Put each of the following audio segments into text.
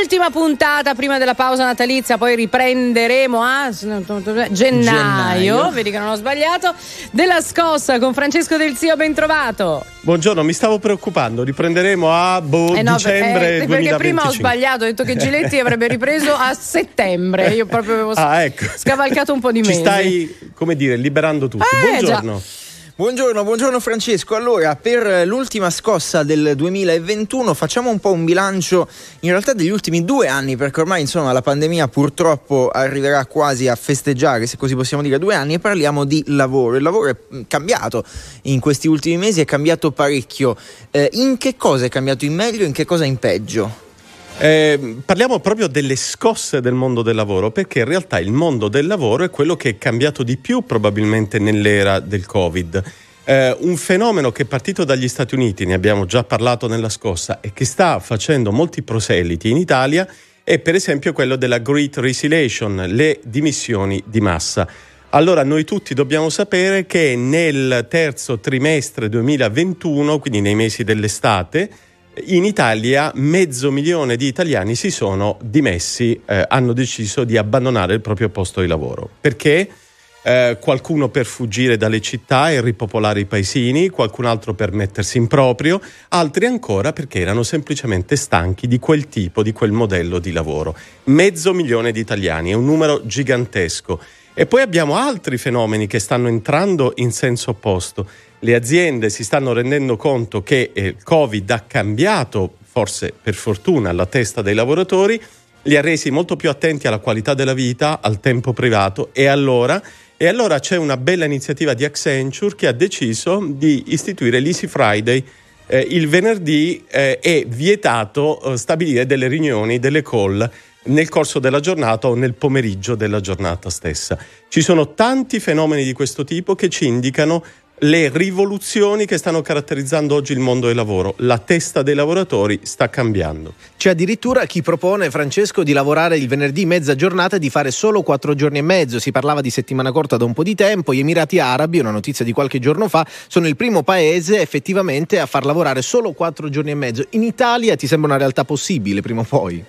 Ultima puntata prima della pausa natalizia, poi riprenderemo a gennaio, gennaio. vedi che non ho sbagliato, della scossa con Francesco Del Zio, ben trovato. Buongiorno, mi stavo preoccupando, riprenderemo a boh, eh no, dicembre eh, Perché prima ho sbagliato, ho detto che Giletti avrebbe ripreso a settembre, io proprio avevo ah, ecco. scavalcato un po' di mesi. Ci stai, come dire, liberando tutti. Eh, Buongiorno. Già. Buongiorno, buongiorno Francesco. Allora, per l'ultima scossa del 2021 facciamo un po' un bilancio in realtà degli ultimi due anni, perché ormai insomma la pandemia purtroppo arriverà quasi a festeggiare, se così possiamo dire, due anni e parliamo di lavoro. Il lavoro è cambiato in questi ultimi mesi, è cambiato parecchio. Eh, in che cosa è cambiato in meglio e in che cosa in peggio? Eh, parliamo proprio delle scosse del mondo del lavoro, perché in realtà il mondo del lavoro è quello che è cambiato di più probabilmente nell'era del Covid. Eh, un fenomeno che è partito dagli Stati Uniti, ne abbiamo già parlato nella scossa, e che sta facendo molti proseliti in Italia è per esempio quello della Great Resiliation, le dimissioni di massa. Allora noi tutti dobbiamo sapere che nel terzo trimestre 2021, quindi nei mesi dell'estate, in Italia mezzo milione di italiani si sono dimessi, eh, hanno deciso di abbandonare il proprio posto di lavoro. Perché? Eh, qualcuno per fuggire dalle città e ripopolare i paesini, qualcun altro per mettersi in proprio, altri ancora perché erano semplicemente stanchi di quel tipo, di quel modello di lavoro. Mezzo milione di italiani, è un numero gigantesco. E poi abbiamo altri fenomeni che stanno entrando in senso opposto le aziende si stanno rendendo conto che il Covid ha cambiato, forse per fortuna, la testa dei lavoratori, li ha resi molto più attenti alla qualità della vita, al tempo privato e allora, e allora c'è una bella iniziativa di Accenture che ha deciso di istituire l'Easy Friday. Eh, il venerdì eh, è vietato eh, stabilire delle riunioni, delle call nel corso della giornata o nel pomeriggio della giornata stessa. Ci sono tanti fenomeni di questo tipo che ci indicano le rivoluzioni che stanno caratterizzando oggi il mondo del lavoro. La testa dei lavoratori sta cambiando. C'è addirittura chi propone, Francesco, di lavorare il venerdì mezza giornata e di fare solo quattro giorni e mezzo. Si parlava di settimana corta da un po' di tempo. Gli Emirati Arabi, una notizia di qualche giorno fa, sono il primo paese effettivamente a far lavorare solo quattro giorni e mezzo. In Italia ti sembra una realtà possibile prima o poi?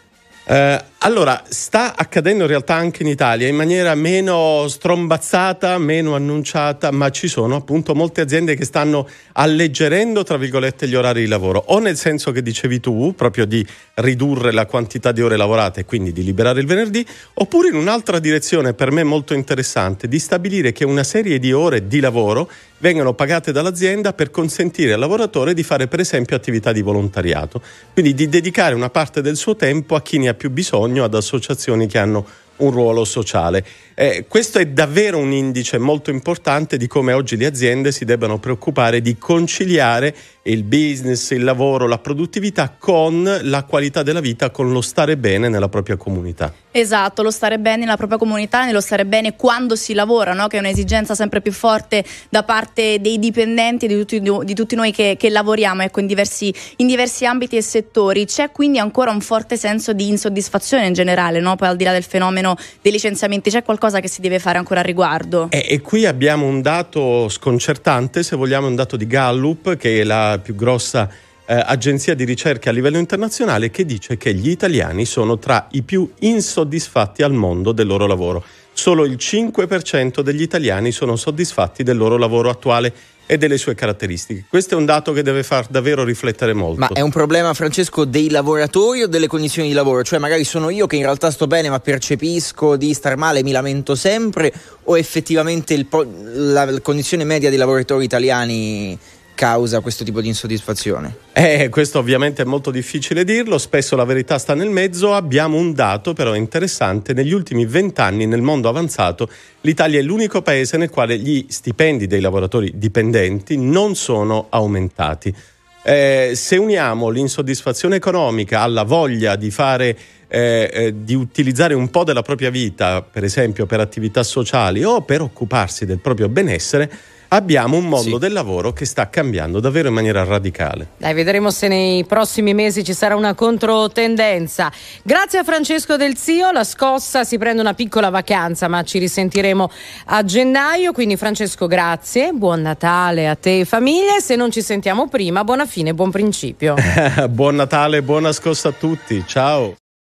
Eh, allora, sta accadendo in realtà anche in Italia in maniera meno strombazzata, meno annunciata, ma ci sono appunto molte aziende che stanno alleggerendo, tra virgolette, gli orari di lavoro, o nel senso che dicevi tu, proprio di ridurre la quantità di ore lavorate e quindi di liberare il venerdì, oppure in un'altra direzione per me molto interessante, di stabilire che una serie di ore di lavoro vengano pagate dall'azienda per consentire al lavoratore di fare per esempio attività di volontariato, quindi di dedicare una parte del suo tempo a chi ne ha più bisogno, ad associazioni che hanno un ruolo sociale. Eh, questo è davvero un indice molto importante di come oggi le aziende si debbano preoccupare di conciliare il business, il lavoro, la produttività con la qualità della vita, con lo stare bene nella propria comunità. Esatto, lo stare bene nella propria comunità, nello stare bene quando si lavora, no? che è un'esigenza sempre più forte da parte dei dipendenti e di tutti, di tutti noi che, che lavoriamo ecco, in, diversi, in, diversi, ambiti e settori. C'è quindi ancora un forte senso di insoddisfazione in generale, no? poi al di là del fenomeno dei licenziamenti, c'è qualcosa che si deve fare ancora a riguardo? E, e qui abbiamo un dato sconcertante, se vogliamo, un dato di Gallup, che è la più grossa eh, agenzia di ricerca a livello internazionale, che dice che gli italiani sono tra i più insoddisfatti al mondo del loro lavoro. Solo il 5% degli italiani sono soddisfatti del loro lavoro attuale e delle sue caratteristiche. Questo è un dato che deve far davvero riflettere molto. Ma è un problema, Francesco, dei lavoratori o delle condizioni di lavoro? Cioè, magari sono io che in realtà sto bene, ma percepisco di star male e mi lamento sempre, o effettivamente il, la, la condizione media dei lavoratori italiani causa questo tipo di insoddisfazione? Eh, questo ovviamente è molto difficile dirlo, spesso la verità sta nel mezzo. Abbiamo un dato però interessante, negli ultimi vent'anni nel mondo avanzato l'Italia è l'unico paese nel quale gli stipendi dei lavoratori dipendenti non sono aumentati. Eh, se uniamo l'insoddisfazione economica alla voglia di fare eh, eh, di utilizzare un po' della propria vita, per esempio per attività sociali o per occuparsi del proprio benessere, abbiamo un mondo sì. del lavoro che sta cambiando davvero in maniera radicale. Dai, vedremo se nei prossimi mesi ci sarà una controtendenza. Grazie a Francesco Del Zio, la scossa si prende una piccola vacanza, ma ci risentiremo a gennaio, quindi Francesco grazie, buon Natale a te e famiglia, se non ci sentiamo prima, buona fine, buon principio. buon Natale, buona scossa a tutti, ciao.